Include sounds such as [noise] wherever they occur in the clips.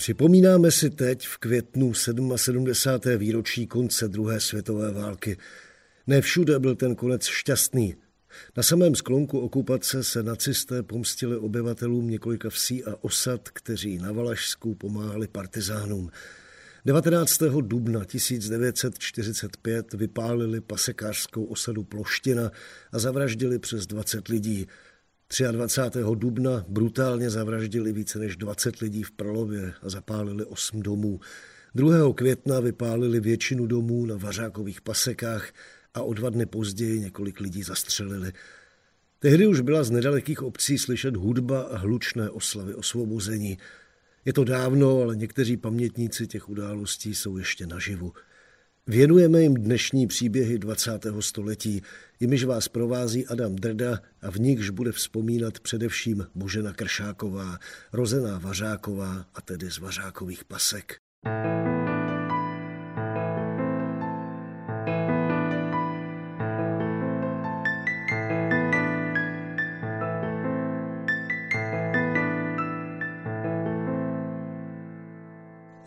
Připomínáme si teď v květnu 77. výročí konce druhé světové války. Ne všude byl ten konec šťastný. Na samém sklonku okupace se nacisté pomstili obyvatelům několika vsí a osad, kteří na Valašsku pomáhali partizánům. 19. dubna 1945 vypálili pasekářskou osadu Ploština a zavraždili přes 20 lidí. 23. dubna brutálně zavraždili více než 20 lidí v Prlově a zapálili 8 domů. 2. května vypálili většinu domů na Vařákových pasekách a o dva dny později několik lidí zastřelili. Tehdy už byla z nedalekých obcí slyšet hudba a hlučné oslavy osvobození. Je to dávno, ale někteří pamětníci těch událostí jsou ještě naživu. Věnujeme jim dnešní příběhy 20. století, jimiž vás provází Adam Drda a v nichž bude vzpomínat především Božena Kršáková, rozená Vařáková a tedy z Vařákových pasek.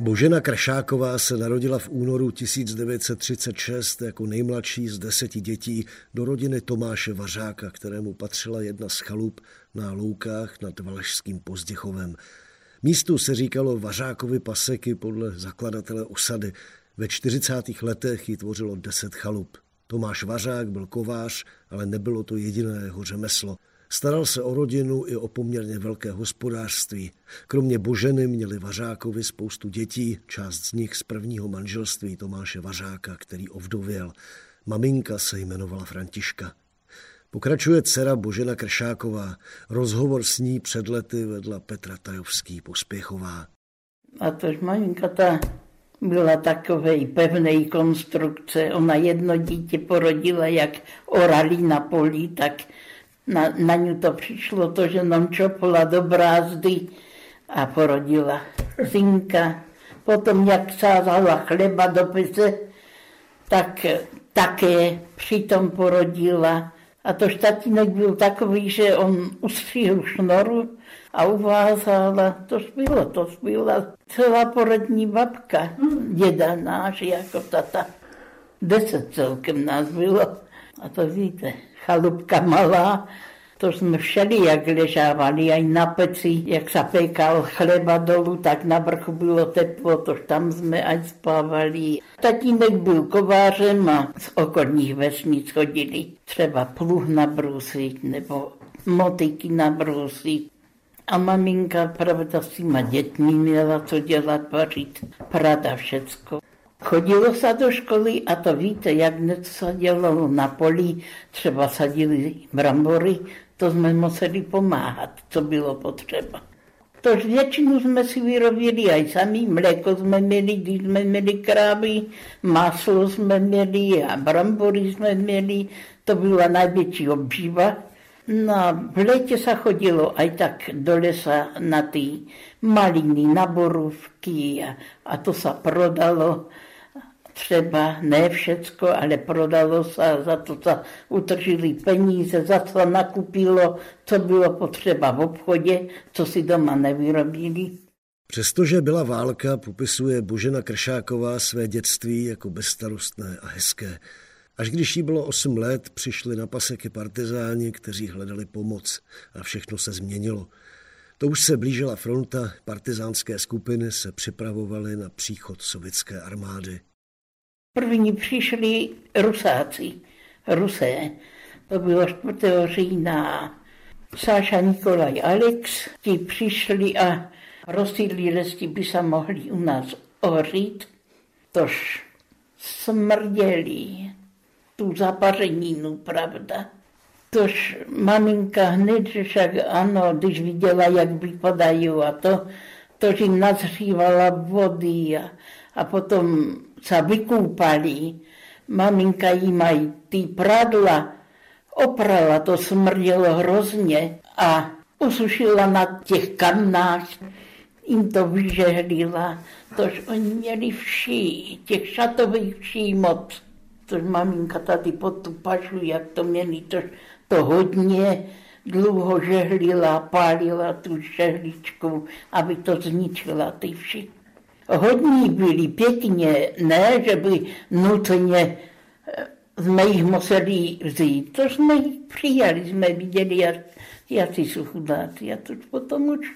Božena Krašáková se narodila v únoru 1936 jako nejmladší z deseti dětí do rodiny Tomáše Vařáka, kterému patřila jedna z chalup na Loukách nad Valašským Pozděchovem. Místu se říkalo Vařákovi paseky podle zakladatele osady. Ve 40. letech ji tvořilo deset chalup. Tomáš Vařák byl kovář, ale nebylo to jediné jeho řemeslo – Staral se o rodinu i o poměrně velké hospodářství. Kromě Boženy měli Vařákovi spoustu dětí, část z nich z prvního manželství Tomáše Vařáka, který ovdověl. Maminka se jmenovala Františka. Pokračuje dcera Božena Kršáková. Rozhovor s ní před lety vedla Petra Tajovský pospěchová. A tož maminka ta byla takové pevné konstrukce. Ona jedno dítě porodila, jak orali na poli, tak na, na ňu to přišlo to, že nám čopla do brázdy a porodila synka. Potom, jak sázala chleba do pece, tak také přitom porodila. A to štatínek byl takový, že on ustřihl šnoru a uvázala, to bylo, to byla celá porodní babka, děda náš, jako tata. Deset celkem nás bylo. A to víte, chalupka malá, to jsme všeli, jak ležávali, aj na peci, jak se chleba dolu, tak na vrchu bylo teplo, to tam jsme aj spávali. Tatínek byl kovářem a z okolních vesnic chodili třeba pluh nabrusit nebo motiky nabrusit. A maminka, pravda, s těma dětmi měla co dělat, vařit, prada všecko. Chodilo se do školy a to víte, jak něco se dělalo na poli, třeba sadili brambory, to jsme museli pomáhat, co bylo potřeba. Tož většinu jsme si vyrobili aj sami, mléko jsme měli, když jsme měli krávy, máslo jsme měli a brambory jsme měli, to byla největší obživa. No v létě se chodilo aj tak do lesa na ty maliny, na borůvky a, a to se prodalo třeba ne všecko, ale prodalo se, za to se utržili peníze, za to nakupilo, co bylo potřeba v obchodě, co si doma nevyrobili. Přestože byla válka, popisuje Božena Kršáková své dětství jako bezstarostné a hezké. Až když jí bylo 8 let, přišli na paseky partizáni, kteří hledali pomoc a všechno se změnilo. To už se blížila fronta, partizánské skupiny se připravovaly na příchod sovětské armády. První přišli Rusáci, Rusé. To bylo 4. října. Sáša Nikolaj Alex, ti přišli a rozsídlili, jestli by se mohli u nás ořít. Tož smrděli tu zapařeninu, pravda. Tož maminka hned, že však ano, když viděla, jak vypadají a to, to jim nazřívala vody a, a potom se vykúpali, maminka jí mají ty pradla, oprala, to smrdělo hrozně. A usušila na těch kamnách, jim to vyžehlila, tož oni měli vší, těch šatových vší moc. Tož maminka tady pod tu pažu, jak to měli, tož to hodně dlouho žehlila, pálila tu žehličku, aby to zničila ty vši. Hodní byli pěkně, ne, že by nutně eh, jsme jich museli vzít. To jsme jich přijali, jsme viděli, jak, jak jsou chudáci. A to potom už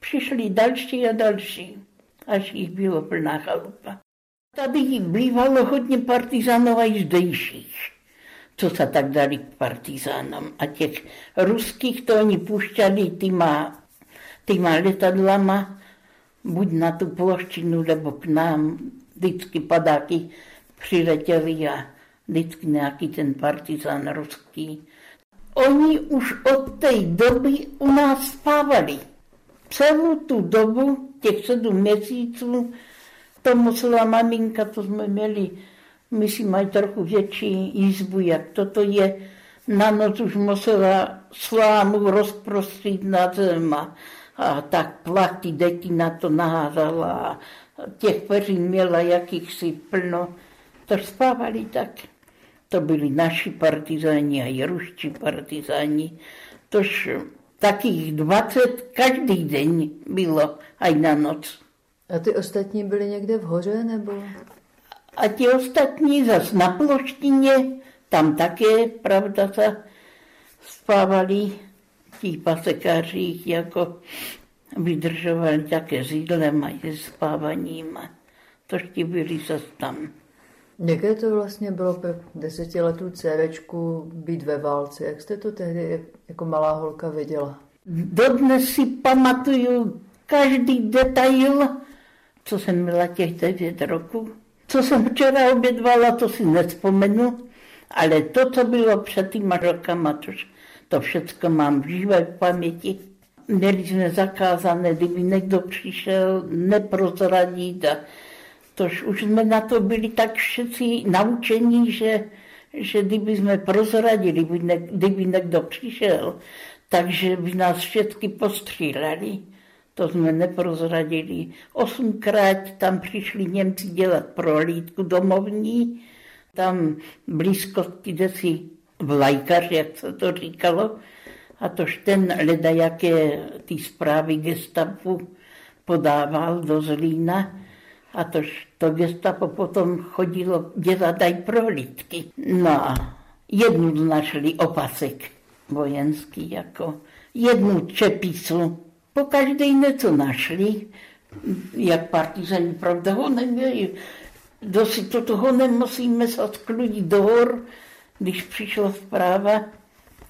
přišli další a další, až jich bylo plná chalupa. Tady bývalo hodně partizánů a i zdejších, co se tak dali k partizánům. A těch ruských to oni pušťali týma, týma letadlama, buď na tu ploštinu, nebo k nám. Vždycky padáky přiletěli a vždycky nějaký ten partizán ruský. Oni už od té doby u nás spávali. Celou tu dobu, těch sedm měsíců, to musela maminka, to jsme měli, myslím, mají trochu větší jízbu, jak toto je. Na noc už musela slámu rozprostřít na zem a tak platy děti na to naházala. Těch peří měla jakýchsi plno. To spávali tak. To byli naši partizáni a i ruští partizáni. Tož takých 20 každý den bylo, aj na noc. A ty ostatní byli někde v hoře, nebo? A ti ostatní zas na ploštině, tam také, pravda, se spávali tí pasekáři, jako vydržovali také s jídlem a se spávaním. Tož ti byli zas tam. Jaké to vlastně bylo pro desetiletou dcerečku být ve válce? Jak jste to tehdy jako malá holka viděla? Dodnes si pamatuju každý detail, co jsem měla těch devět roků. Co jsem včera obědvala, to si nespomenu, ale to, co bylo před týma rokama, to, to všechno mám v živé paměti. Měli jsme zakázané, kdyby někdo přišel neprozradit a tož už jsme na to byli tak všetci naučení, že, že kdyby jsme prozradili, kdyby, ne, kdyby někdo přišel, takže by nás všetky postříleli. To jsme neprozradili. Osmkrát tam přišli Němci dělat prohlídku domovní, tam blízko kde si vlajkař, jak se to říkalo, a tož ten leda, jaké ty zprávy gestapu podával do Zlína, a tož to gestapo potom chodilo dělat aj prohlídky. No a jednu našli opasek vojenský, jako jednu čepicu. Po každé něco našli, jak partizani, pravda, ho neměli. Dosi to toho nemusíme se odkludit do hor, když přišla zpráva,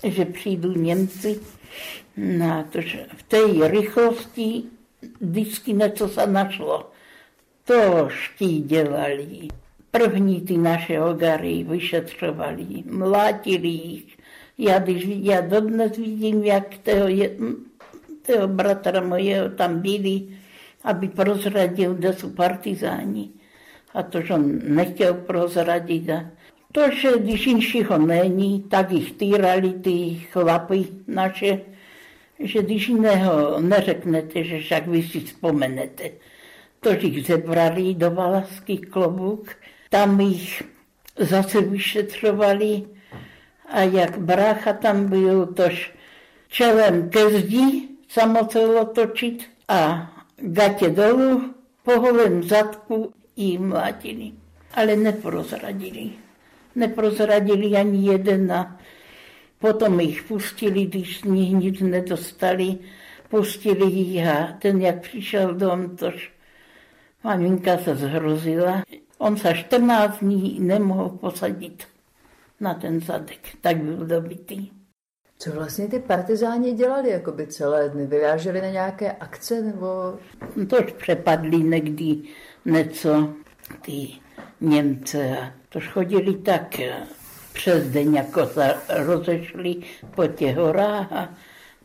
že přijdou Němci. No, tož v té rychlosti vždycky něco se našlo. To ští dělali. První ty naše ogary vyšetřovali, mlátili jich. Já když já dodnes vidím, jak toho, je, toho bratra mojeho tam byli, aby prozradil, kde jsou partizáni. A to, že on nechtěl prozradit. A to, že když inšího není, tak jich týrali ty chlapy naše, že když jiného neřeknete, že však vy si vzpomenete. To jich zebrali do Valaských klobouk, tam jich zase vyšetřovali a jak brácha tam byl, tož čelem ke zdi samocelo točit a gatě dolů, po holém zadku i mlátili. Ale neprozradili. Neprozradili ani jeden a potom jich pustili, když z nich nic nedostali, pustili jich a ten, jak přišel dom, tož maminka se zhrozila. On se 14 dní nemohl posadit na ten zadek, tak byl dobitý. Co vlastně ty partizáni dělali jakoby celé dny? Vyráželi na nějaké akce nebo? Tož přepadli někdy něco ty Němce a tož chodili tak přes den, jako se rozešli po těch horách a,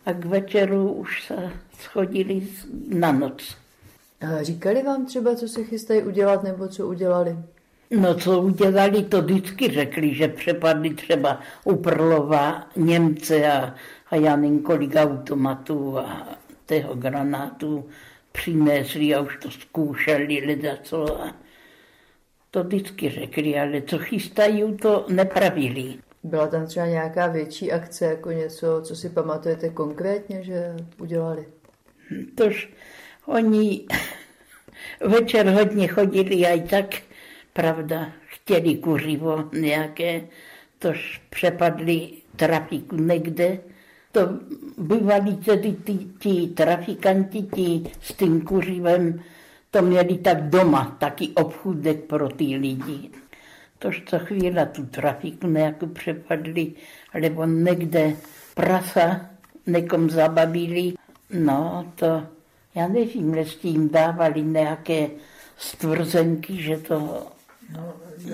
a k večeru už se schodili na noc. A říkali vám třeba, co se chystají udělat nebo co udělali? No co udělali, to vždycky řekli, že přepadli třeba u Prlova Němce a, a já nevím kolik automatů a tého granátu přinesli a už to zkoušeli leda co. A to vždycky řekli, ale co chystají, to nepravili. Byla tam třeba nějaká větší akce, jako něco, co si pamatujete konkrétně, že udělali? Tož oni [laughs] večer hodně chodili a tak, pravda, chtěli kuřivo nějaké, tož přepadli trafiku někde. To bývali tedy ti, ti trafikanti, ti s tím kuřivem, to měli tak doma, taky obchůdek pro ty lidi. Tož co chvíle tu trafiku nějakou přepadli, nebo někde prasa nekom zabavili. No, to já nevím, jestli jim dávali nějaké stvrzenky, že to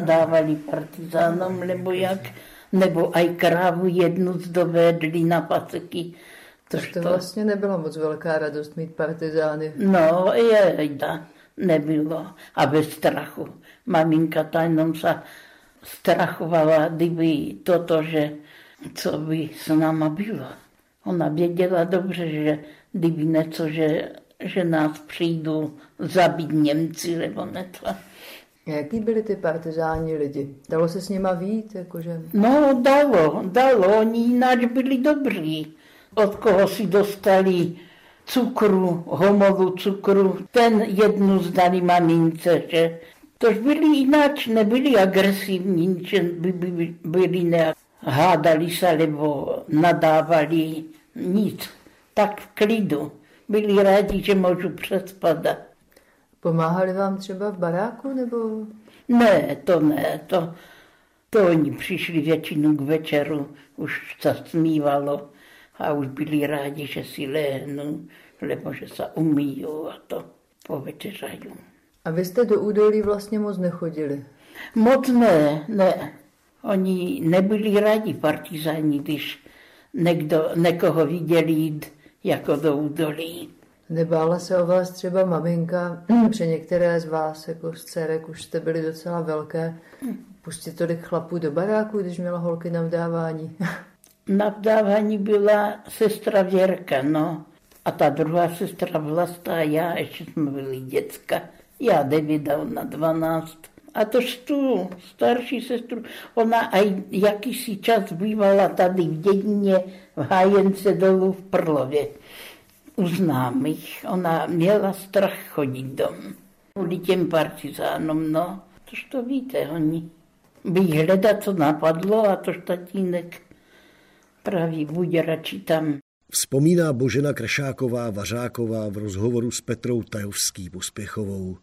dávali partizánům, nebo jak, nebo aj krávu jednu zdovedli na paseky. To, to vlastně nebyla moc velká radost mít partizány. No, je, da, nebylo. A bez strachu. Maminka ta jenom se strachovala, kdyby toto, že co by s náma bylo. Ona věděla dobře, že kdyby něco, že že nás přijdou zabít Němci nebo něco. Jaký byli ty partizáni lidi? Dalo se s nima vít? Jakože... No, dalo, dalo. Oni jinak byli dobří. Od koho si dostali cukru, homovu cukru, ten jednu zdali mamince, že tož byli jinak, nebyli agresivní, že by, by byli ne, hádali se nebo nadávali, nic. Tak v klidu byli rádi, že můžu přespadat. Pomáhali vám třeba v baráku, nebo? Ne, to ne, to, to oni přišli většinou k večeru, už se smívalo a už byli rádi, že si lehnou, nebo že se umíjou a to povečerají. A vy jste do údolí vlastně moc nechodili? Moc ne, ne. Oni nebyli rádi partizáni, když někdo, někoho viděli jít jako do údolí. Nebála se o vás třeba maminka, [clears throat] při některé z vás, jako z dcerek, už jste byli docela velké, pustit tolik chlapů do baráku, když měla holky na vdávání? [laughs] na vdávání byla sestra Věrka, no. A ta druhá sestra Vlasta a já, ještě jsme byli děcka. Já devět a ona dvanáct. A to tu starší sestru, ona aj jakýsi čas bývala tady v dědině v Hájence dolů v Prlově u známých. Ona měla strach chodit dom. Kvůli těm partizánům, no. Tož to víte, oni by hledat, co napadlo a tož tatínek praví, buď radši tam. Vzpomíná Božena Kršáková Vařáková v rozhovoru s Petrou Tajovský Pospěchovou.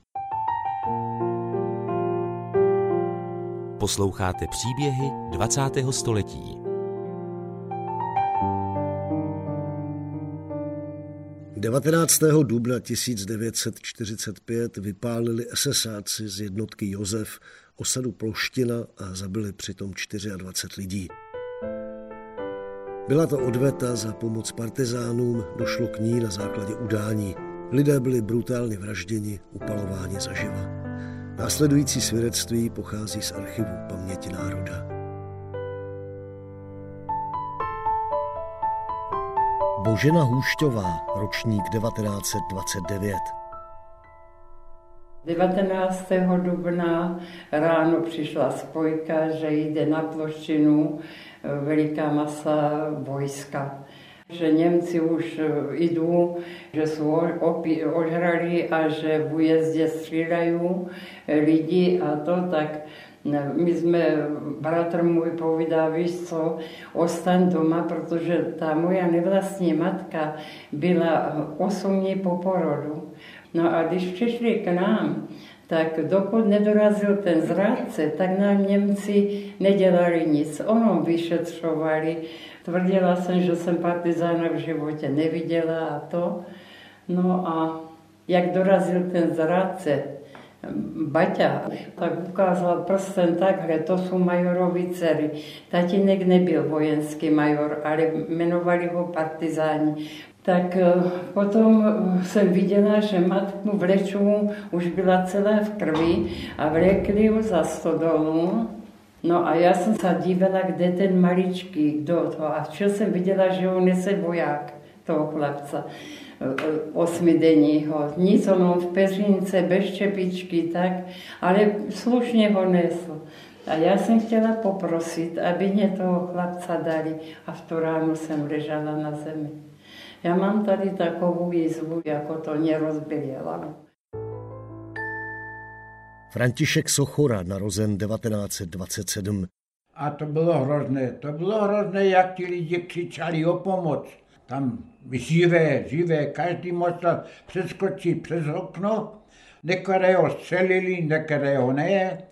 Posloucháte příběhy 20. století. Devatenáctého dubna 1945 vypálili SSáci z jednotky Josef osadu Ploština a zabili přitom 24 lidí. Byla to odveta za pomoc partizánům, došlo k ní na základě udání. Lidé byli brutálně vražděni, upalováni zaživa. Následující svědectví pochází z archivu Paměti národa. Božena Hůšťová, ročník 1929. 19. dubna ráno přišla spojka, že jde na ploštinu veliká masa vojska že Němci už jdou, že jsou ožrali a že v újezdě střídají e, lidi a to, tak my jsme, bratr můj povídá, víš co, ostaň doma, protože ta moja nevlastní matka byla 8 dní po porodu. No a když přišli k nám, tak dokud nedorazil ten zrádce, tak nám Němci nedělali nic. Ono vyšetřovali, Tvrdila jsem, že jsem partizána v životě neviděla a to. No a jak dorazil ten zrádce, Baťa, tak ukázal prstem takhle, to jsou majorovi dcery. Tatínek nebyl vojenský major, ale jmenovali ho partizáni. Tak eh, potom jsem viděla, že matku vleču už byla celá v krvi a vlekli ju za stodolu. No a já jsem se dívala, kde ten maličký, kdo to. A čo jsem viděla, že ho nese voják, toho chlapca osmidenního. Nic on v peřince, bez čepičky, tak, ale slušně ho nesl. A já jsem chtěla poprosit, aby mě toho chlapca dali a v tu ránu jsem ležela na zemi. Já mám tady takovou jízvu, jako to mě rozbili hlavu. František Sochora, narozen 1927. A to bylo hrozné. To bylo hrozné, jak ti lidi křičali o pomoc. Tam živé, živé, každý musel přeskočit přes okno. Některého střelili, některého ne.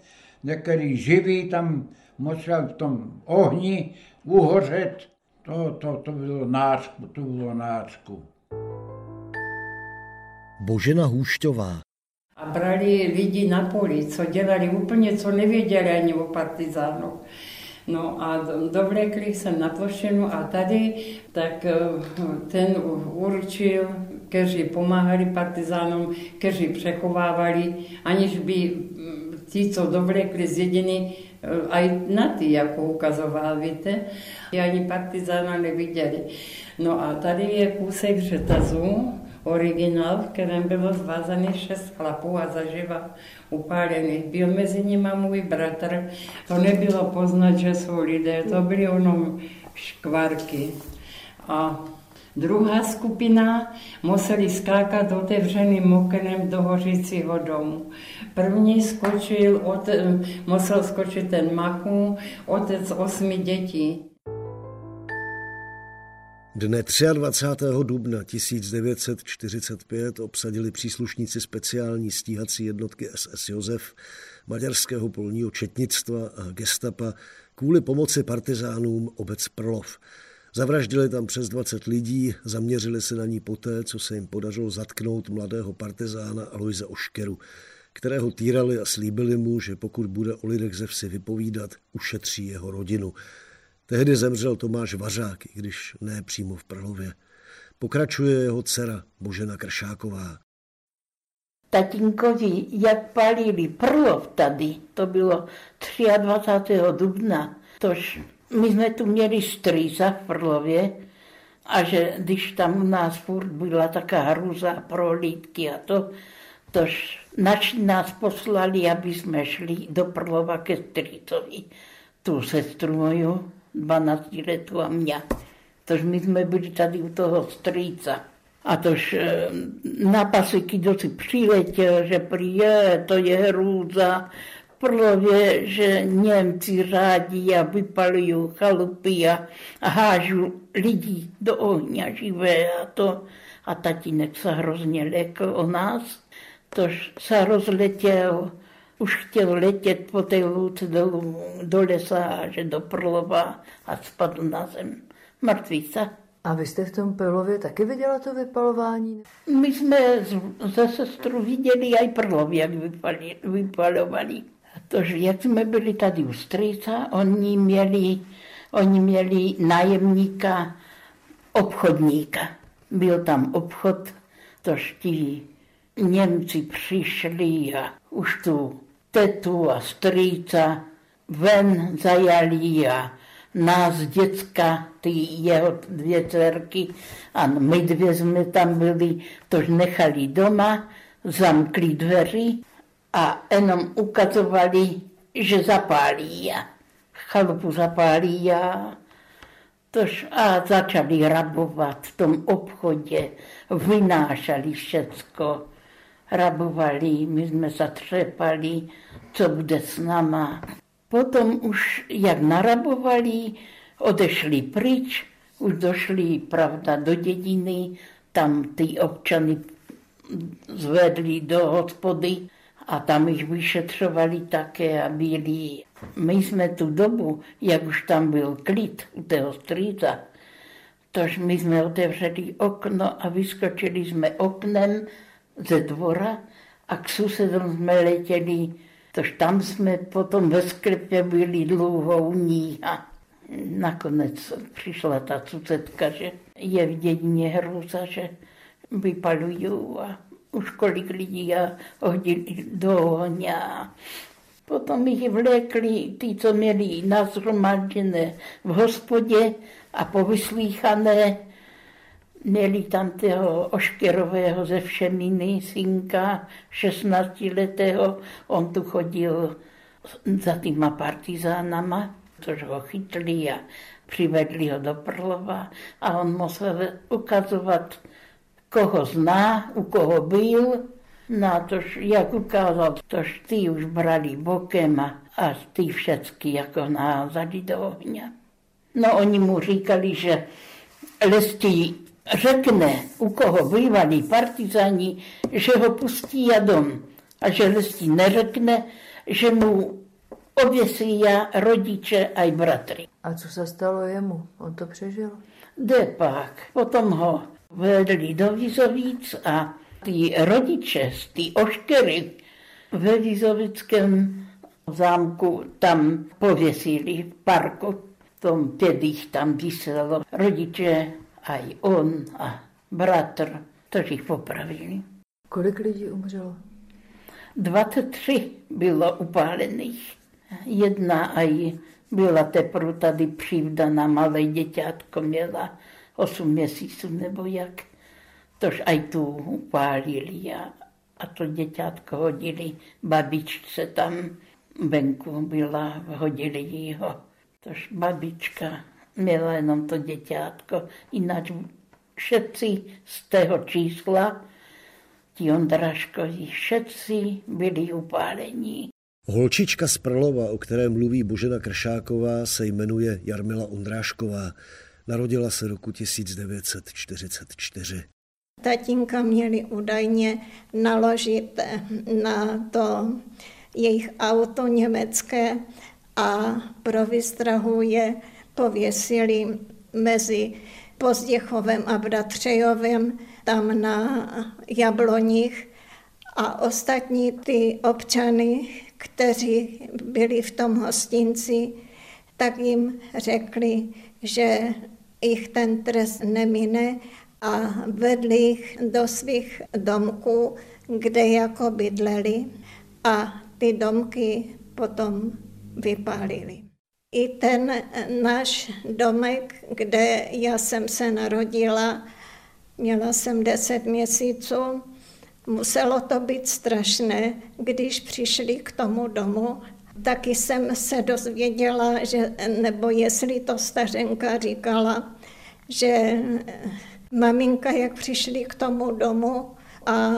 Některý živý tam musel v tom ohni uhořet. To, to, to bylo nářku, to bylo nářku. Božena Hůšťová. A brali lidi na poli, co dělali úplně, co nevěděli ani o partizánu. No a dovlekli jsem na plošinu a tady, tak eh, ten určil, kteří pomáhali partizánům, kteří přechovávali, aniž by mm, ti, co dovlekli z jediny, eh, aj na ty, jako ukazoval, víte, ani partizána neviděli. No a tady je kousek řetazu, originál, v kterém bylo zvázaný šest chlapů a zaživa upálených. Byl mezi nimi můj bratr. To nebylo poznat, že jsou lidé, to byly jenom škvarky. A druhá skupina museli skákat otevřeným oknem do hořícího domu. První skočil, musel skočit ten machu, otec osmi dětí. Dne 23. dubna 1945 obsadili příslušníci speciální stíhací jednotky SS Josef, maďarského polního četnictva a gestapa kvůli pomoci partizánům obec Prlov. Zavraždili tam přes 20 lidí, zaměřili se na ní poté, co se jim podařilo zatknout mladého partizána Aloise Oškeru, kterého týrali a slíbili mu, že pokud bude o lidech ze vsi vypovídat, ušetří jeho rodinu. Tehdy zemřel Tomáš Vařák, i když ne přímo v Prhlově. Pokračuje jeho dcera Božena Kršáková. Tatínkovi, jak palili Prlov tady, to bylo 23. dubna, tož my jsme tu měli strýza v Prlově a že když tam u nás furt byla taká hruza prohlídky a to, tož naši nás poslali, aby jsme šli do Prlova ke strýcovi, tu sestru moju, 12 letu a mě. Tož my jsme byli tady u toho strýca. A tož eh, na pasiky si přiletěl, že prý je, to je hrůza, Prlově, že Němci rádi a vypalují chalupy a, a hážu lidí do ohně živé a to. A tatínek se hrozně lekl o nás, tož se rozletěl už chtěl letět po té louce do, do lesa, že do Prlova a spadl na zem. Mrtvíca. A vy jste v tom Prlově taky viděla to vypalování? My jsme ze sestru viděli i Prlov, jak vypali, vypalovali. Tož jak jsme byli tady u strýca, oni měli, oni měli nájemníka, obchodníka. Byl tam obchod, tož ti Němci přišli a už tu tetu a strýca ven zajali a nás děcka, ty jeho dvě dcerky a my dvě jsme tam byli, tož nechali doma, zamkli dveři a jenom ukazovali, že zapálí a chalupu zapálí a tož a začali rabovat v tom obchodě, vynášali všecko rabovali, my jsme zatřepali, co bude s náma. Potom už, jak narabovali, odešli pryč, už došli, pravda, do dědiny, tam ty občany zvedli do hospody a tam jich vyšetřovali také a byli. My jsme tu dobu, jak už tam byl klid u toho strýca, tož my jsme otevřeli okno a vyskočili jsme oknem ze dvora a k susedům jsme letěli, tož tam jsme potom ve sklepě byli dlouho u ní a nakonec přišla ta cucetka, že je v dědině hrůza, že vypalují a už kolik lidí a hodili do ohně. Potom jich vlékli ty, co měli nazhromaděné v hospodě a povyslíchané. Měli tam toho Oškerového ze Všeminy, synka 16-letého. On tu chodil za týma partizánama, což ho chytli a přivedli ho do Prlova a on musel ukazovat, koho zná, u koho byl, No tož, jak ukázal, tož ty už brali bokem a, a ty všecky jako naházali do ohně. No oni mu říkali, že lestí řekne, u koho bývali partizani, že ho pustí jadom. A že lestí neřekne, že mu oběsí já rodiče a i bratry. A co se stalo jemu? On to přežil? Jde pak. Potom ho vedli do Vizovíc a ty rodiče z ty oškery ve Vizovickém zámku tam pověsili v parku. Tom jich tam vyselo. Rodiče a i on a bratr, to jich popravili. Kolik lidí umřelo? 23 bylo upálených. Jedna aj byla teprve tady přivdaná, malé děťátko měla 8 měsíců nebo jak. Tož aj tu upálili a, a to děťátko hodili babičce tam venku byla, hodili jí ho. Tož babička měla jenom to děťátko, jinak všetci z tého čísla, ti Ondraškovi, všetci byli upálení. Holčička z Prlova, o které mluví Božena Kršáková, se jmenuje Jarmila Ondrášková. Narodila se roku 1944. Tatínka měli údajně naložit na to jejich auto německé a pro výstrahu je pověsili mezi Pozděchovem a Bratřejovem tam na jabloních a ostatní ty občany, kteří byli v tom hostinci, tak jim řekli, že jich ten trest nemine a vedli jich do svých domků, kde jako bydleli a ty domky potom vypálili. I ten náš domek, kde já jsem se narodila, měla jsem deset měsíců, muselo to být strašné, když přišli k tomu domu. Taky jsem se dozvěděla, že, nebo jestli to stařenka říkala, že maminka, jak přišli k tomu domu a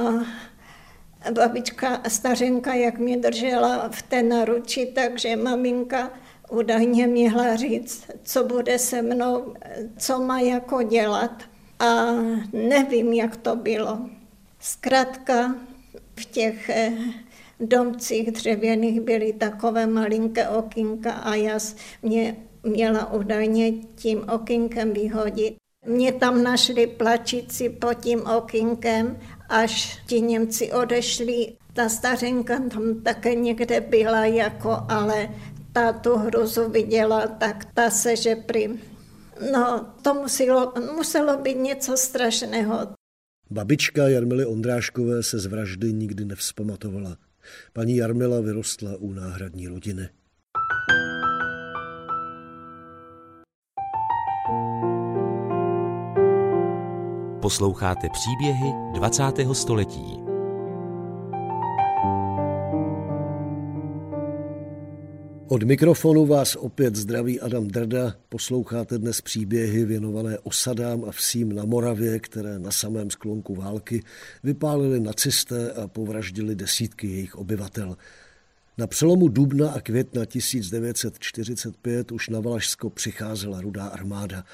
babička stařenka, jak mě držela v té naruči, takže maminka údajně měla říct, co bude se mnou, co má jako dělat. A nevím, jak to bylo. Zkrátka v těch eh, domcích dřevěných byly takové malinké okýnka a já mě měla údajně tím okýnkem vyhodit. Mě tam našli plačící pod tím okýnkem, až ti Němci odešli. Ta stařenka tam také někde byla, jako, ale tu hruzu viděla, tak ta se, že při... No, to muselo, muselo být něco strašného. Babička Jarmily Ondráškové se z vraždy nikdy nevzpamatovala. Paní Jarmila vyrostla u náhradní rodiny. Posloucháte příběhy 20. století. Od mikrofonu vás opět zdraví Adam Drda. Posloucháte dnes příběhy věnované osadám a vsím na Moravě, které na samém sklonku války vypálili nacisté a povraždili desítky jejich obyvatel. Na přelomu dubna a května 1945 už na Valašsko přicházela rudá armáda.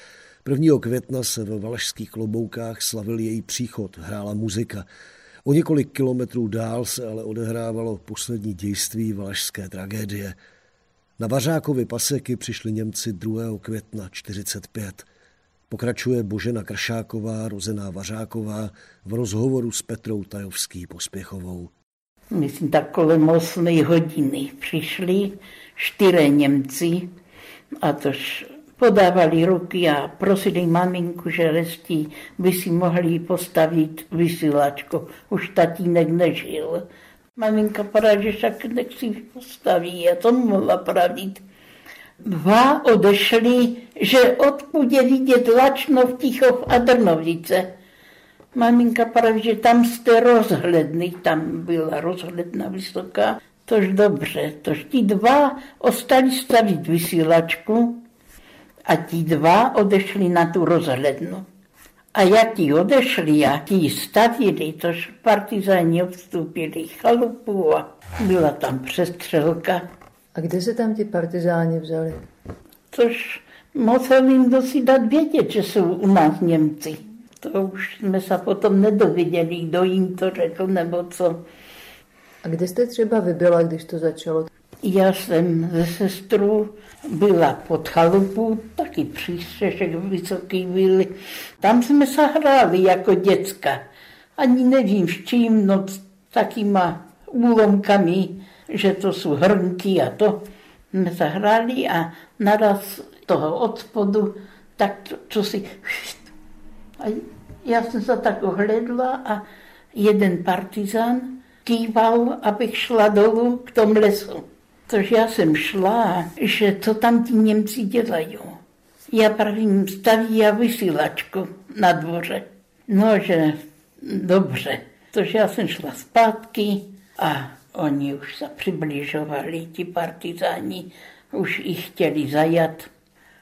1. května se ve Valašských kloboukách slavil její příchod, hrála muzika. O několik kilometrů dál se ale odehrávalo poslední dějství valašské tragédie – na Vařákovi paseky přišli Němci 2. května 45. Pokračuje Božena Kršáková, rozená Vařáková, v rozhovoru s Petrou Tajovský pospěchovou. Myslím, tak kolem 8 hodiny přišli čtyři Němci a tož podávali ruky a prosili maminku, že restí by si mohli postavit vysílačku. Už tatínek nežil. Maminka že však nech si postaví. Já to mohla pravit. Dva odešli, že odkud je vidět Lačnov, Tichov a Drnovice. Maminka praví, že tam jste rozhledný, tam byla rozhledna vysoká. Tož dobře, tož ti dva ostali stavit vysílačku a ti dva odešli na tu rozhlednu. A jak ti odešli a ti stavili, tož partizáni odstúpili chalupu a byla tam přestřelka. A kde se tam ti partizáni vzali? Což musel jim dosi dát vědět, že jsou u nás Němci. To už jsme se potom nedověděli, kdo jim to řekl nebo co. A kde jste třeba vy byla, když to začalo? Já jsem ze sestru byla pod chalupu, taky přístřešek vysoký byl. Tam jsme se hráli jako děcka. Ani nevím s čím, no takýma úlomkami, že to jsou hrnky a to. Jsme se hráli a naraz toho od spodu, tak to, co si... A já jsem se tak ohledla a jeden partizán kýval, abych šla dolů k tomu lesu. Tož já jsem šla, že to tam ti Němci dělají. Já pravím, staví a vysílačku na dvoře. No, že dobře. Tož já jsem šla zpátky a oni už se přibližovali, ti partizáni, už ich chtěli zajat.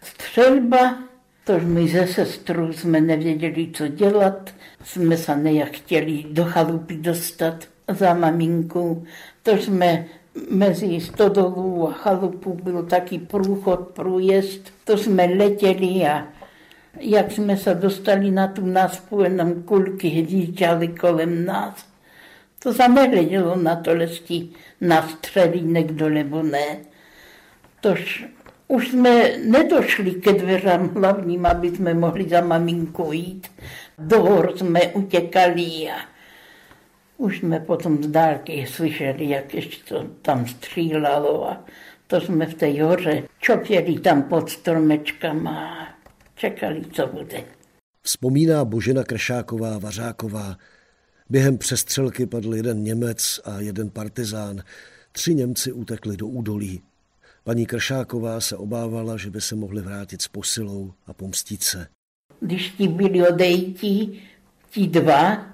Střelba, tož my ze sestru jsme nevěděli, co dělat, jsme se nejak chtěli do chalupy dostat za maminkou, to jsme mezi stodolů a chalupu byl taky průchod, průjezd, to jsme letěli a jak jsme se dostali na tu náspu, jenom kulky hvíčaly kolem nás. To se nehledělo na to, jestli nastřelí někdo nebo ne. Tož už jsme nedošli ke dveřám hlavním, aby jsme mohli za maminkou jít. Do hor jsme utěkali a už jsme potom z dálky slyšeli, jak ještě to tam střílelo a to jsme v té hoře čopěli tam pod stromečkama a čekali, co bude. Vzpomíná Božena Kršáková Vařáková. Během přestřelky padl jeden Němec a jeden partizán. Tři Němci utekli do údolí. Paní Kršáková se obávala, že by se mohli vrátit s posilou a pomstit se. Když ti byli odejti, ti dva,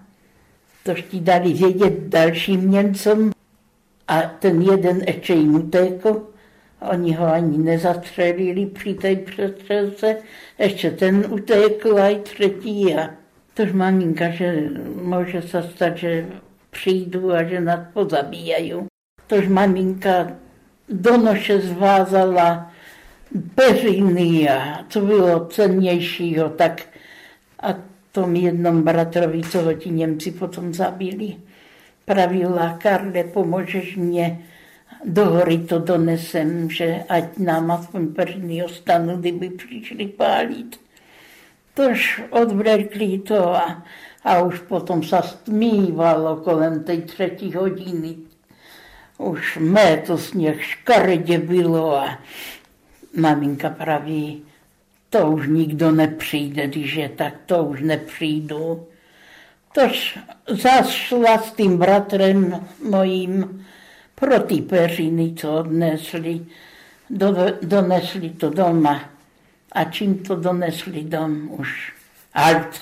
tož ti dali vědět dalším Němcům a ten jeden ještě jim utekl. Oni ho ani nezastřelili při té přestřelce, ještě ten utekl a i třetí. A tož maminka, že může se stát, že přijdu a že nás pozabíjají. Tož maminka do noše zvázala peřiny a co bylo cennějšího, tak a tom jednom bratrovi, co ho ti Němci potom zabili, pravila, Karle, pomůžeš mě, do hory to donesem, že ať nám aspoň první ostanu, kdyby přišli pálit. Tož odvlekli to a, a už potom se stmívalo kolem té třetí hodiny. Už mé to sněh škaredě bylo a maminka praví, to už nikdo nepřijde, když je tak, to už nepřijdu. Tož zas šla s tím bratrem mojím pro ty peřiny, co odnesli, do, donesli to doma. A čím to donesli dom, už alt.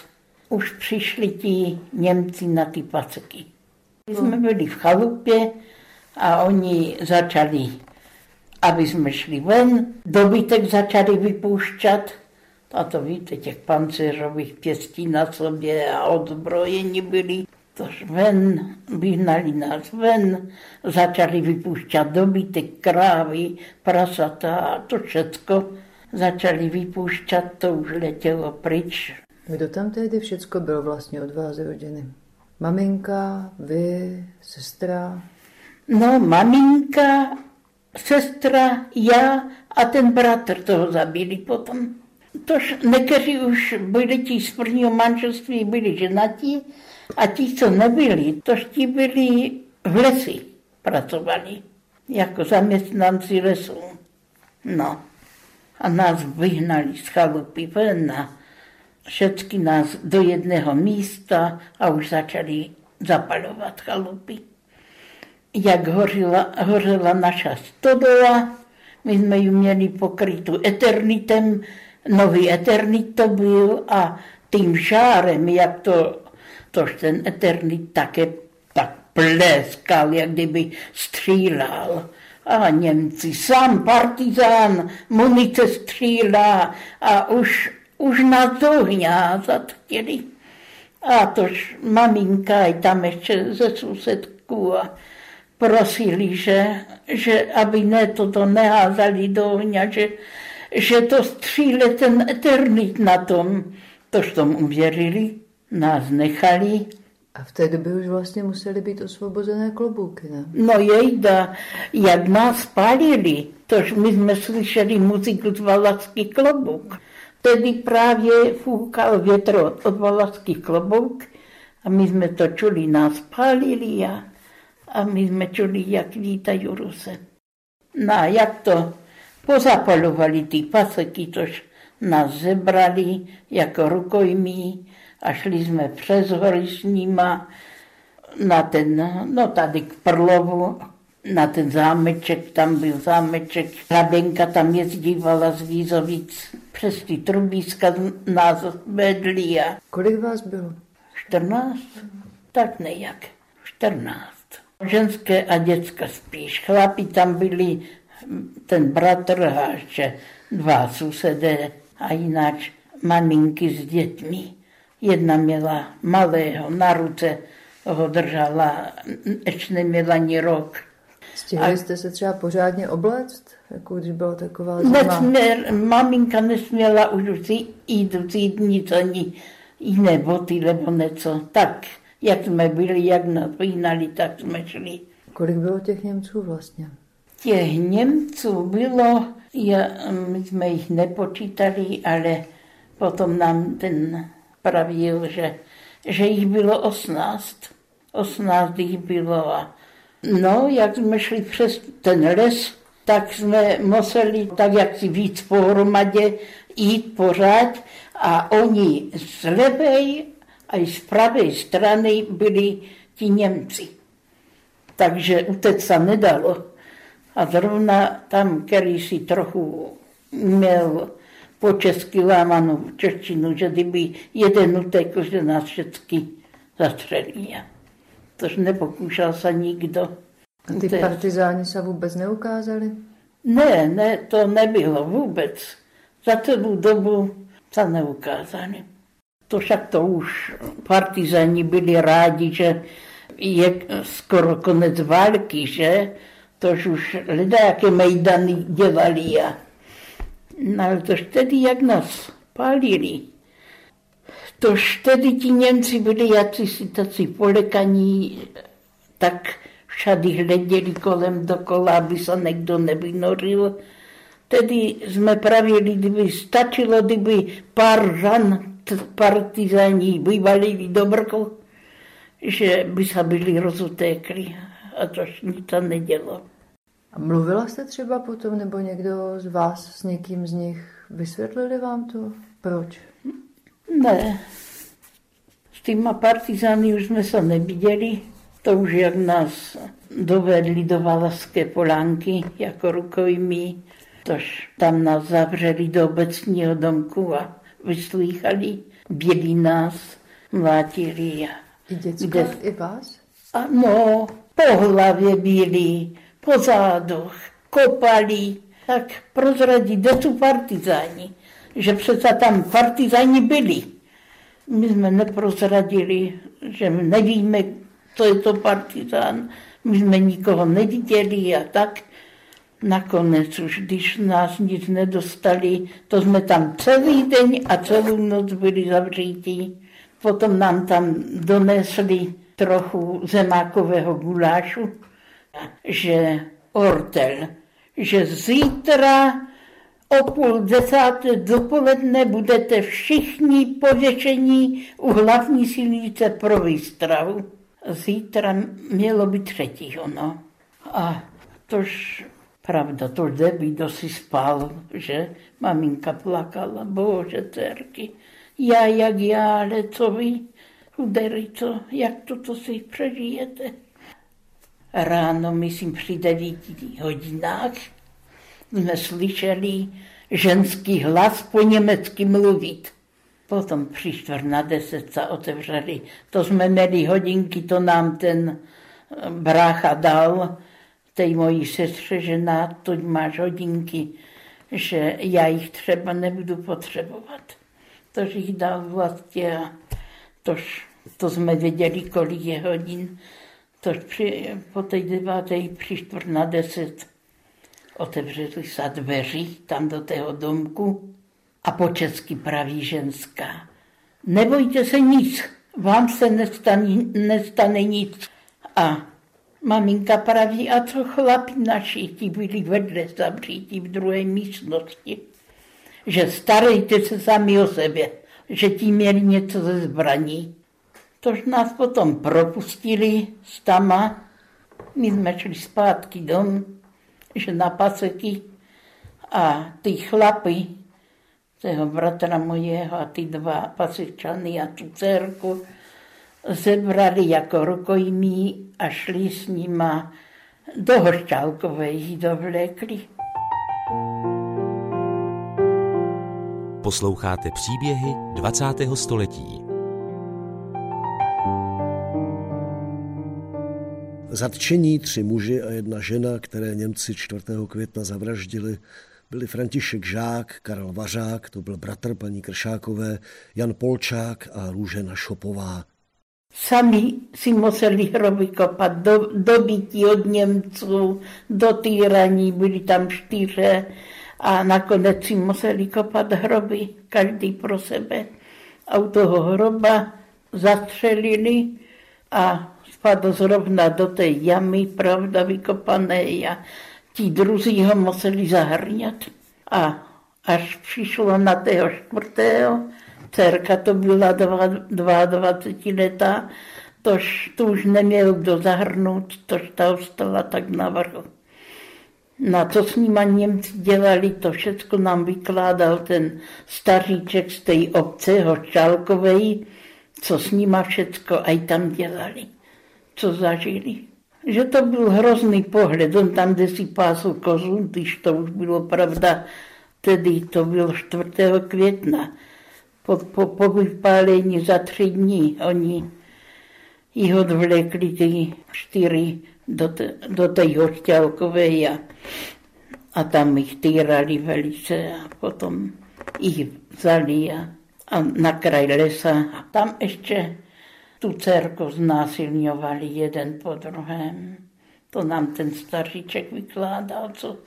Už přišli ti Němci na ty packy. My jsme byli v chalupě a oni začali aby jsme šli ven, dobytek začali vypoušťat. A to víte, těch pancéřových pěstí na sobě a odbrojení byli. Tož ven, vyhnali nás ven, začali vypoušťat dobytek, krávy, prasata a to všecko. Začali vypoušťat, to už letělo pryč. Kdo tam tehdy všecko byl vlastně od vás rodiny? Maminka, vy, sestra? No, maminka sestra, já a ten bratr toho zabili potom. Tož někteří už byli ti z prvního manželství, byli ženatí a ti, co nebyli, tož ti byli v lesi, pracovali jako zaměstnanci lesů. No. a nás vyhnali z chalupy ven a všetky nás do jedného místa a už začali zapalovat chalupy. Jak hořila, hořela naša stodola, my jsme ji měli pokrytou eternitem, nový eternit to byl a tím žárem, jak to, tož ten eternit také tak pleskal, jak kdyby střílal. A Němci, sám partizán, munice střílá a už, už nás dohňázat chtěli. A tož maminka i tam ještě ze sousedku a prosili, že, že aby ne toto neházali do ohňa, že, že to stříle ten eternit na tom. Tož tomu uvěřili, nás nechali a v té době už vlastně museli být osvobozené klobouky, ne? No jejda, jak nás spálili, tož my jsme slyšeli muziku z Valacký klobouk. Tedy právě fúkal větr od Valacký klobouk a my jsme to čuli, nás pálili a, a my jsme čuli, jak vítají Ruse. No a jak to pozapalovali ty paseky, tož nás zebrali jako rukojmí a šli jsme přes hory s nima na ten, no tady k Prlovu, na ten zámeček, tam byl zámeček, Hrabenka tam jezdívala z Vízovic, přes ty trubíska nás vedli a... Kolik vás bylo? 14, tak nejak, 14. Ženské a děcka spíš. Chlapi tam byli, ten bratr a ještě dva sousedé a jinak maminky s dětmi. Jedna měla malého na ruce, ho držela, ještě neměla ani rok. Stihli a... jste se třeba pořádně obléct, jako když byla taková zima? Nesměl, maminka nesměla už jít vzít nic ani jiné boty nebo něco. Tak, jak jsme byli, jak nás vyhnali, tak jsme šli. Kolik bylo těch Němců vlastně? Těch Němců bylo, já, my jsme jich nepočítali, ale potom nám ten pravil, že, že jich bylo 18. 18 jich bylo a no, jak jsme šli přes ten les, tak jsme museli tak jak si víc pohromadě jít pořád a oni z levé a i z pravé strany byli ti Němci. Takže utéct se nedalo. A zrovna tam, který si trochu měl po česky lámanou češtinu, že kdyby jeden utekl, že nás všechny zastřelí. Tož nepokoušel se nikdo. A ty partizáni se vůbec neukázali? Ne, ne, to nebylo vůbec. Za celou dobu se neukázali. To však to už partizáni byli rádi, že je skoro konec války, že? Tož už lidé, jaké mejdany dělali a No ale tož tedy jak nás pálili, tož tedy ti Němci byli jací si tací polekaní, tak všady hleděli kolem dokola, aby se někdo nevynoril. Tedy jsme pravili, kdyby stačilo, kdyby pár ran partizáni vyvalili do brku, že by se byli rozutékli a to nic nedělo. A mluvila jste třeba potom, nebo někdo z vás s někým z nich vysvětlili vám to? Proč? Ne. S těma partizány už jsme se neviděli. To už jak nás dovedli do Valaské polánky jako rukojmí, tož tam nás zavřeli do obecního domku a vyslýchali, běli nás, mlátili. I děcka, kde... i vás? Ano, po hlavě byli, po zádoch, kopali, tak prozradí, kde jsou partizáni, že přece tam partizáni byli. My jsme neprozradili, že nevíme, co je to partizán, my jsme nikoho neviděli a tak. Nakonec už, když nás nic nedostali, to jsme tam celý den a celou noc byli zavřítí. Potom nám tam donesli trochu zemákového gulášu že Ortel, že zítra o půl desáté dopoledne budete všichni pověšení u hlavní silnice pro výstrahu. Zítra mělo být třetího, no. A tož Pravda, to Debbie, kdo si spal, že maminka plakala, bože, dcerky, já jak já, ale co vy, co, jak toto si přežijete? Ráno, myslím, při devíti hodinách jsme slyšeli ženský hlas po německy mluvit. Potom při čtvrt na deset se otevřeli. To jsme měli hodinky, to nám ten brácha dal, tej mojí sestře, že na to máš hodinky, že já jich třeba nebudu potřebovat. Tož jich dal vlastně a tož, to jsme věděli, kolik je hodin. Tož při, po té deváté při čtvrt na deset otevřeli se dveří tam do tého domku a po česky praví ženská. Nebojte se nic, vám se nestane, nestane nic. A maminka praví, a co chlapi naši, ti byli vedle zavřítí v druhé místnosti, že starejte se sami o sebe, že ti měli něco ze zbraní. Tož nás potom propustili s tama, my jsme šli zpátky dom, že na paseky a ty chlapy, toho bratra mojeho a ty dva pasečany a tu dcerku, zebrali jako rukojmí a šli s nima do Hošťálkové jí dovlékli. Posloucháte příběhy 20. století. Zatčení tři muži a jedna žena, které Němci 4. května zavraždili, byli František Žák, Karel Vařák, to byl bratr paní Kršákové, Jan Polčák a Růžena Šopová. Sami si museli hroby kopat, do, dobití od Němců, do týraní, byli tam čtyře a nakonec si museli kopat hroby, každý pro sebe. A u toho hroba zastřelili a spadl zrovna do té jamy, pravda, vykopané a ti druzí ho museli zahrňat. A až přišlo na tého čtvrtého, dcerka to byla 22 letá, tož tu už neměl kdo zahrnout, tož ta ostala tak navrhu. Na co s nima Němci dělali, to všechno nám vykládal ten staříček z té obce Hočálkovej, co s nima všecko aj tam dělali, co zažili. Že to byl hrozný pohled, on tam, kde si pásl kozu, když to už bylo pravda, tedy to bylo 4. května, po, po, po vypálení za tři dní oni jich odvlekli ty čtyři do, te, do té a, a tam jich týrali velice a potom jich vzali a, a na kraj lesa. A tam ještě tu dcerku znásilňovali jeden po druhém. To nám ten staříček vykládal, co,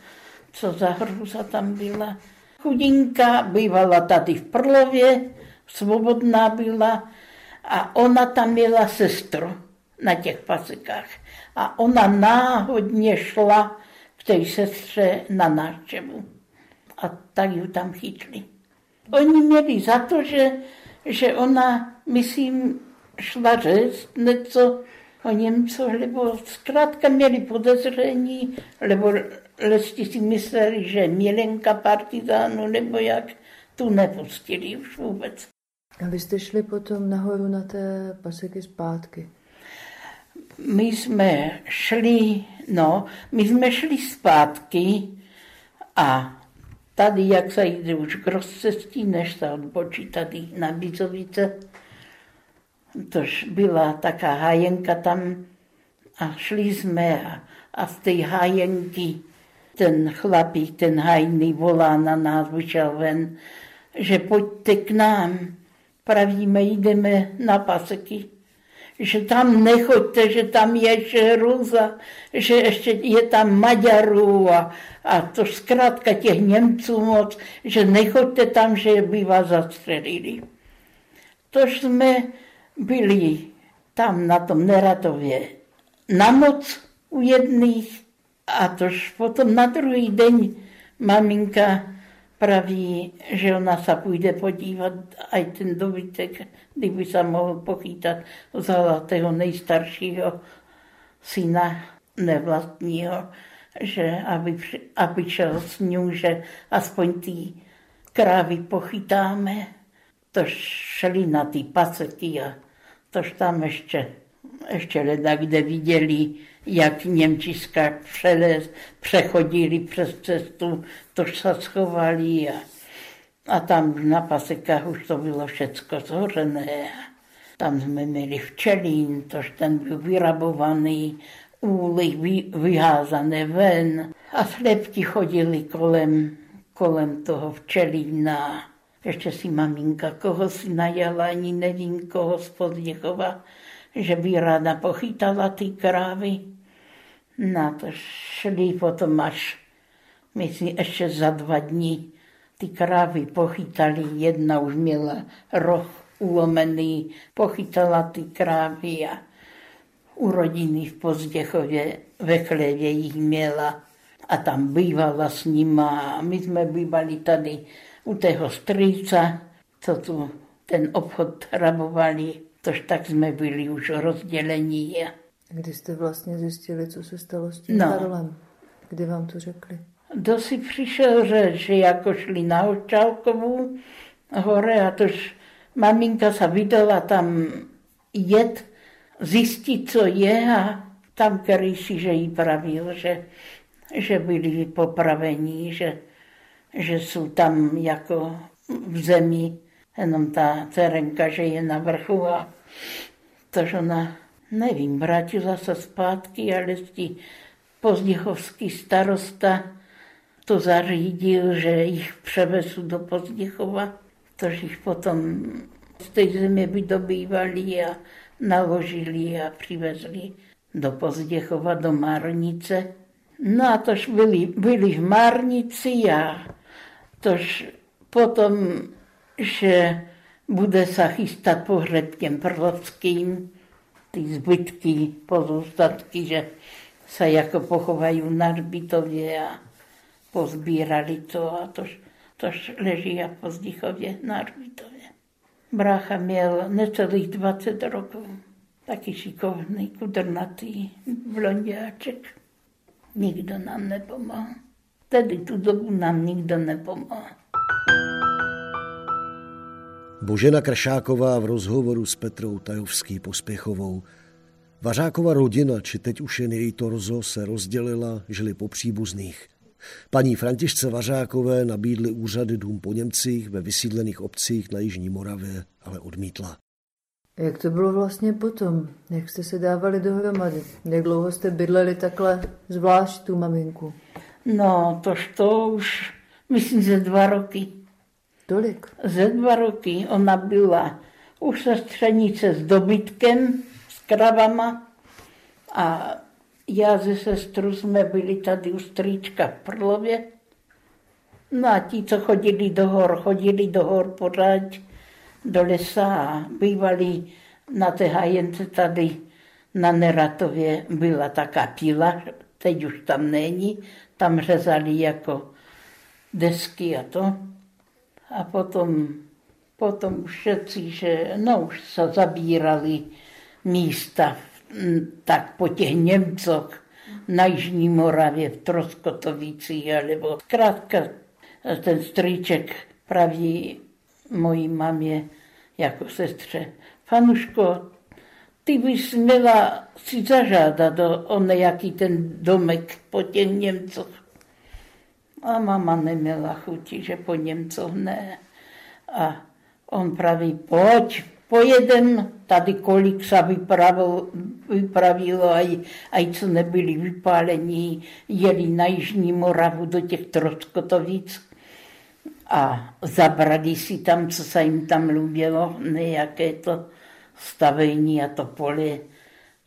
co za hruza tam byla. Chudinka bývala tady v Prlově, svobodná byla a ona tam měla sestru na těch pasikách. A ona náhodně šla k té sestře na návštěvu. A tak ji tam chytli. Oni měli za to, že, že ona, myslím, šla říct něco o Němcu, nebo zkrátka měli podezření, nebo lesti si mysleli, že milenka partizánu, nebo jak, tu nepustili už vůbec. A vy jste šli potom nahoru na té paseky zpátky? My jsme šli, no, my jsme šli zpátky a tady, jak se jde už k rozcestí, než se odbočí tady na Bizovice, tož byla taká hájenka tam a šli jsme a, a z té hájenky ten chlapík, ten hajný volá na nás, vyšel ven, že pojďte k nám pravíme, jdeme na paseky. Že tam nechoďte, že tam je žeruza, že ještě je tam Maďarů a, a to zkrátka těch Němců moc, že nechoďte tam, že by vás zastřelili. Tož jsme byli tam na tom Neratově na noc u jedných a tož potom na druhý den maminka praví, že ona se půjde podívat, a ten dobytek, kdyby se mohl pochytat, vzala toho nejstaršího syna nevlastního, že aby, aby šel s ňou, že aspoň ty krávy pochytáme. To šli na ty paseky a tož tam ještě, ještě leda, kde viděli, jak Němčiska přelez, přechodili přes cestu, tož se schovali a, a tam na pasekách už to bylo všecko zhořené. Tam jsme měli včelín, tož ten byl vyrabovaný, úly vy, vyházané ven a slepti chodili kolem, kolem toho včelína. Ještě si maminka, koho si najala, ani nevím, koho z Pozděchova, že by ráda pochytala ty krávy. Na to šli potom až, myslím, ještě za dva dní ty krávy pochytali. Jedna už měla roh ulomený, pochytala ty krávy a u rodiny v Pozděchově ve chlevě jich měla a tam bývala s nima. A my jsme bývali tady u tého strýca, co tu ten obchod rabovali, tož tak jsme byli už rozdělení. Kdy jste vlastně zjistili, co se stalo s tím no. Karlem? Kdy vám to řekli? Kdo si přišel říct, že jako šli na Očálkovou hore a tož maminka se vydala tam jet, zjistit, co je a tam který si, že jí pravil, že, že byli popravení, že, že jsou tam jako v zemi, jenom ta terenka, že je na vrchu a tož ona, nevím, vrátila se zpátky, ale ti pozděchovský starosta to zařídil, že jich převezu do Pozděchova, tož jich potom z té země vydobývali a naložili a přivezli do Pozděchova, do Márnice. No a tož byli, byli v Márnici a tož potom, že bude se chystat pohřeb těm Prlovským, ty zbytky, pozůstatky, že se jako pochovají na Hřbitově a pozbírali to a tož, tož leží a Pozdichově na Hřbitově. Brácha měl necelých 20 roků. Taky šikovný, kudrnatý, blondiáček. Nikdo nám nepomohl. Tedy tu dobu nám nikdo nepomohl. Božena Kršáková v rozhovoru s Petrou Tajovský pospěchovou. Vařákova rodina, či teď už jen její torzo, se rozdělila, žili po příbuzných. Paní Františce Vařákové nabídly úřady dům po Němcích ve vysídlených obcích na Jižní Moravě, ale odmítla. Jak to bylo vlastně potom? Jak jste se dávali dohromady? Jak dlouho jste bydleli takhle zvlášť tu maminku? No, tož to už, myslím, ze dva roky. Tolik? Ze dva roky ona byla u sestřenice s dobytkem, s kravama a já ze sestru jsme byli tady u strýčka v Prlově. No a ti, co chodili do hor, chodili do hor pořád do lesa a bývali na té hajence tady na Neratově byla taká pila, teď už tam není, tam řezali jako desky a to. A potom, potom všetci, že no už se zabírali místa tak po těch Němcoch na Jižní Moravě, v Troskotovici, alebo zkrátka ten strýček praví mojí mamě jako sestře, Panuško, ty bys měla si zažádat o, nejaký ten domek po těch Němcoch. A mama neměla chuti, že po Němcoch ne. A on praví, pojď, pojedem, tady kolik se vypravilo, aj, aj co nebyli vypálení, jeli na Jižní Moravu do těch Troskotovic a zabrali si tam, co se jim tam lubilo, nejaké to stavení a to pole.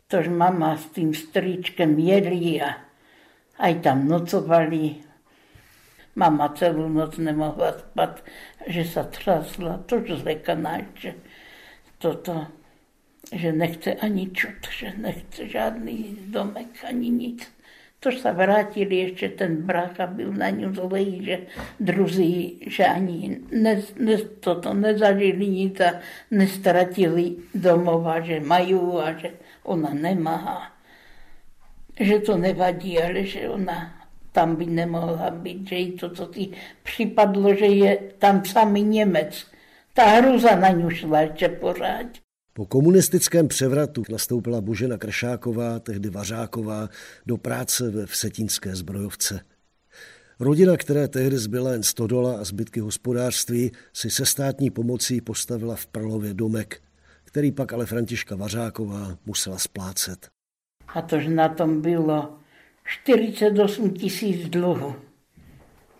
Tož mama s tím strýčkem jedli a aj tam nocovali. Mama celou noc nemohla spát, že se třasla, tož zlekaná, že toto, že nechce ani čut, že nechce žádný domek, ani nic. Tož se vrátili, ještě ten brácha byl na ňu zlej, že druzí, že ani ne, ne, toto nezažili nic a nestratili domova, že mají a že ona nemá. že to nevadí, ale že ona tam by nemohla být, že jí to, co si připadlo, že je tam samý Němec. Ta hruza na ňu šla ještě pořád. Po komunistickém převratu nastoupila Božena Kršáková, tehdy Vařáková, do práce ve Vsetínské zbrojovce. Rodina, které tehdy zbyla jen stodola a zbytky hospodářství, si se státní pomocí postavila v Prlově domek, který pak ale Františka Vařáková musela splácet. A tož na tom bylo 48 tisíc dluhu.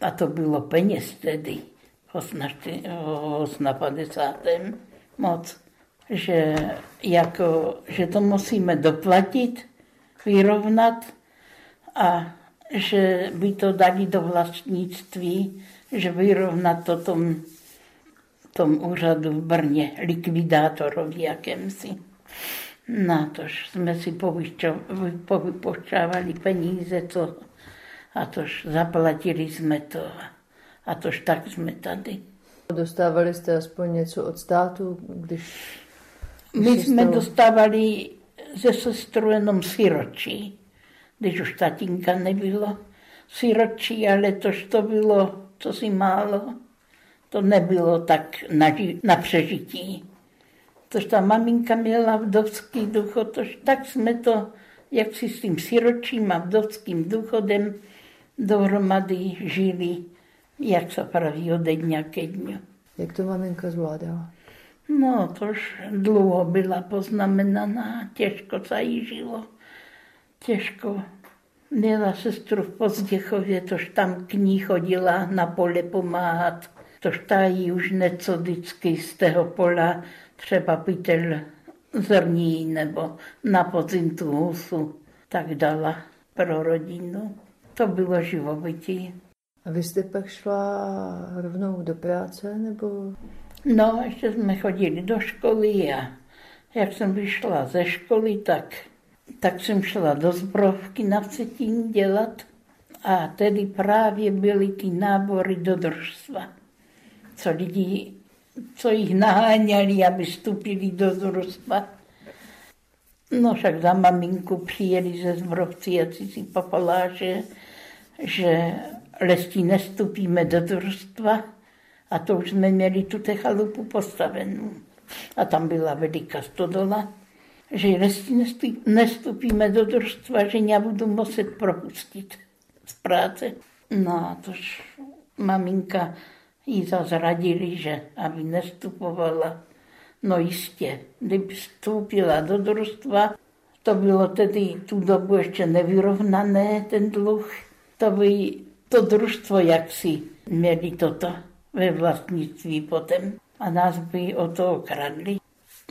A to bylo peněz tedy, v 58. moc, že, jako, že to musíme doplatit, vyrovnat a že by to dali do vlastnictví, že vyrovnat to tom, tom úřadu v Brně, likvidátorovi jakémsi. Na tož jsme si povypočávali peníze to, a tož zaplatili jsme to a tož tak jsme tady. Dostávali jste aspoň něco od státu, když... My jsme stalo... dostávali ze sestru jenom siročí když už tatínka nebylo siročí, ale tož to bylo, to si málo. To nebylo tak na, na přežití. Tož ta maminka měla vdovský ducho, tož tak jsme to, jak si s tím siročím a vdovským duchodem dohromady žili, jak se praví, ode dňa ke dňu. Jak to maminka zvládala? No, tož dlouho byla poznamenaná, těžko se jí žilo těžko. Měla sestru v Pozděchově, tož tam k ní chodila na pole pomáhat. Tož ta jí už něco vždycky z toho pola, třeba pytel zrní nebo na podzim tu husu, tak dala pro rodinu. To bylo živobytí. A vy jste pak šla rovnou do práce, nebo? No, ještě jsme chodili do školy a jak jsem vyšla ze školy, tak tak jsem šla do zbrovky na Vsetín dělat a tedy právě byly ty nábory do družstva, co lidi, co jich naháňali, aby vstupili do družstva. No však za maminku přijeli ze zbrovci a si papala, že, lestí nestupíme do družstva a to už jsme měli tu chalupu postavenou. A tam byla veliká stodola že jestli nestupíme do družstva, že mě budu muset propustit z práce. No a tož maminka jí zazradili, že aby nestupovala. No jistě, kdyby vstoupila do družstva, to bylo tedy tu dobu ještě nevyrovnané, ten dluh, to by to družstvo jaksi měli toto ve vlastnictví potom a nás by o to okradli.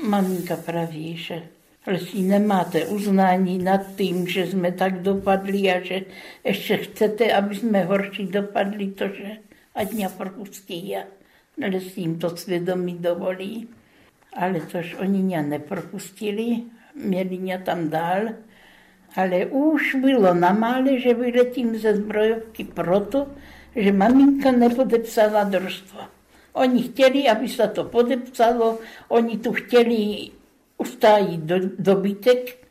Maminka praví, že Jestli nemáte uznání nad tím, že jsme tak dopadli a že ještě chcete, aby jsme horší dopadli, to, že ať mě propustí a jestli jim to svědomí dovolí. Ale tož oni mě nepropustili, měli mě tam dál, ale už bylo na mále, že vyletím ze zbrojovky proto, že maminka nepodepsala družstvo. Oni chtěli, aby se to podepsalo, oni tu chtěli ustájí do, dobytek,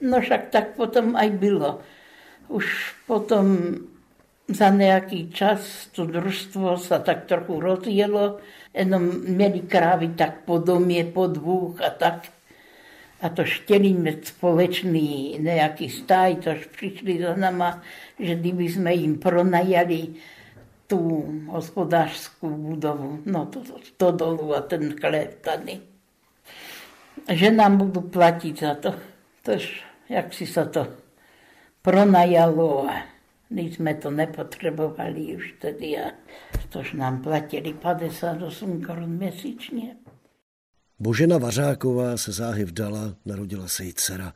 no však tak potom aj bylo. Už potom za nějaký čas to družstvo se tak trochu rozjelo, jenom měli krávy tak po domě, po dvůch a tak. A to chtěli mít společný nějaký stáj, tož přišli za nama, že kdyby jsme jim pronajali tu hospodářskou budovu, no to, to, to dolu a ten chléb tady že nám budu platit za to. Tož jak si se to pronajalo když jsme to nepotřebovali už tedy a tož nám platili 58 korun měsíčně. Božena Vařáková se záhy vdala, narodila se jí dcera.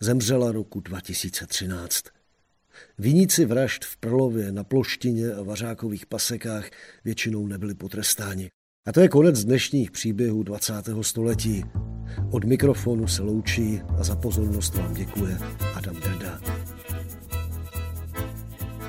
Zemřela roku 2013. Viníci vražd v Prlově, na Ploštině a Vařákových pasekách většinou nebyli potrestáni. A to je konec dnešních příběhů 20. století. Od mikrofonu se loučí a za pozornost vám děkuje Adam Drda.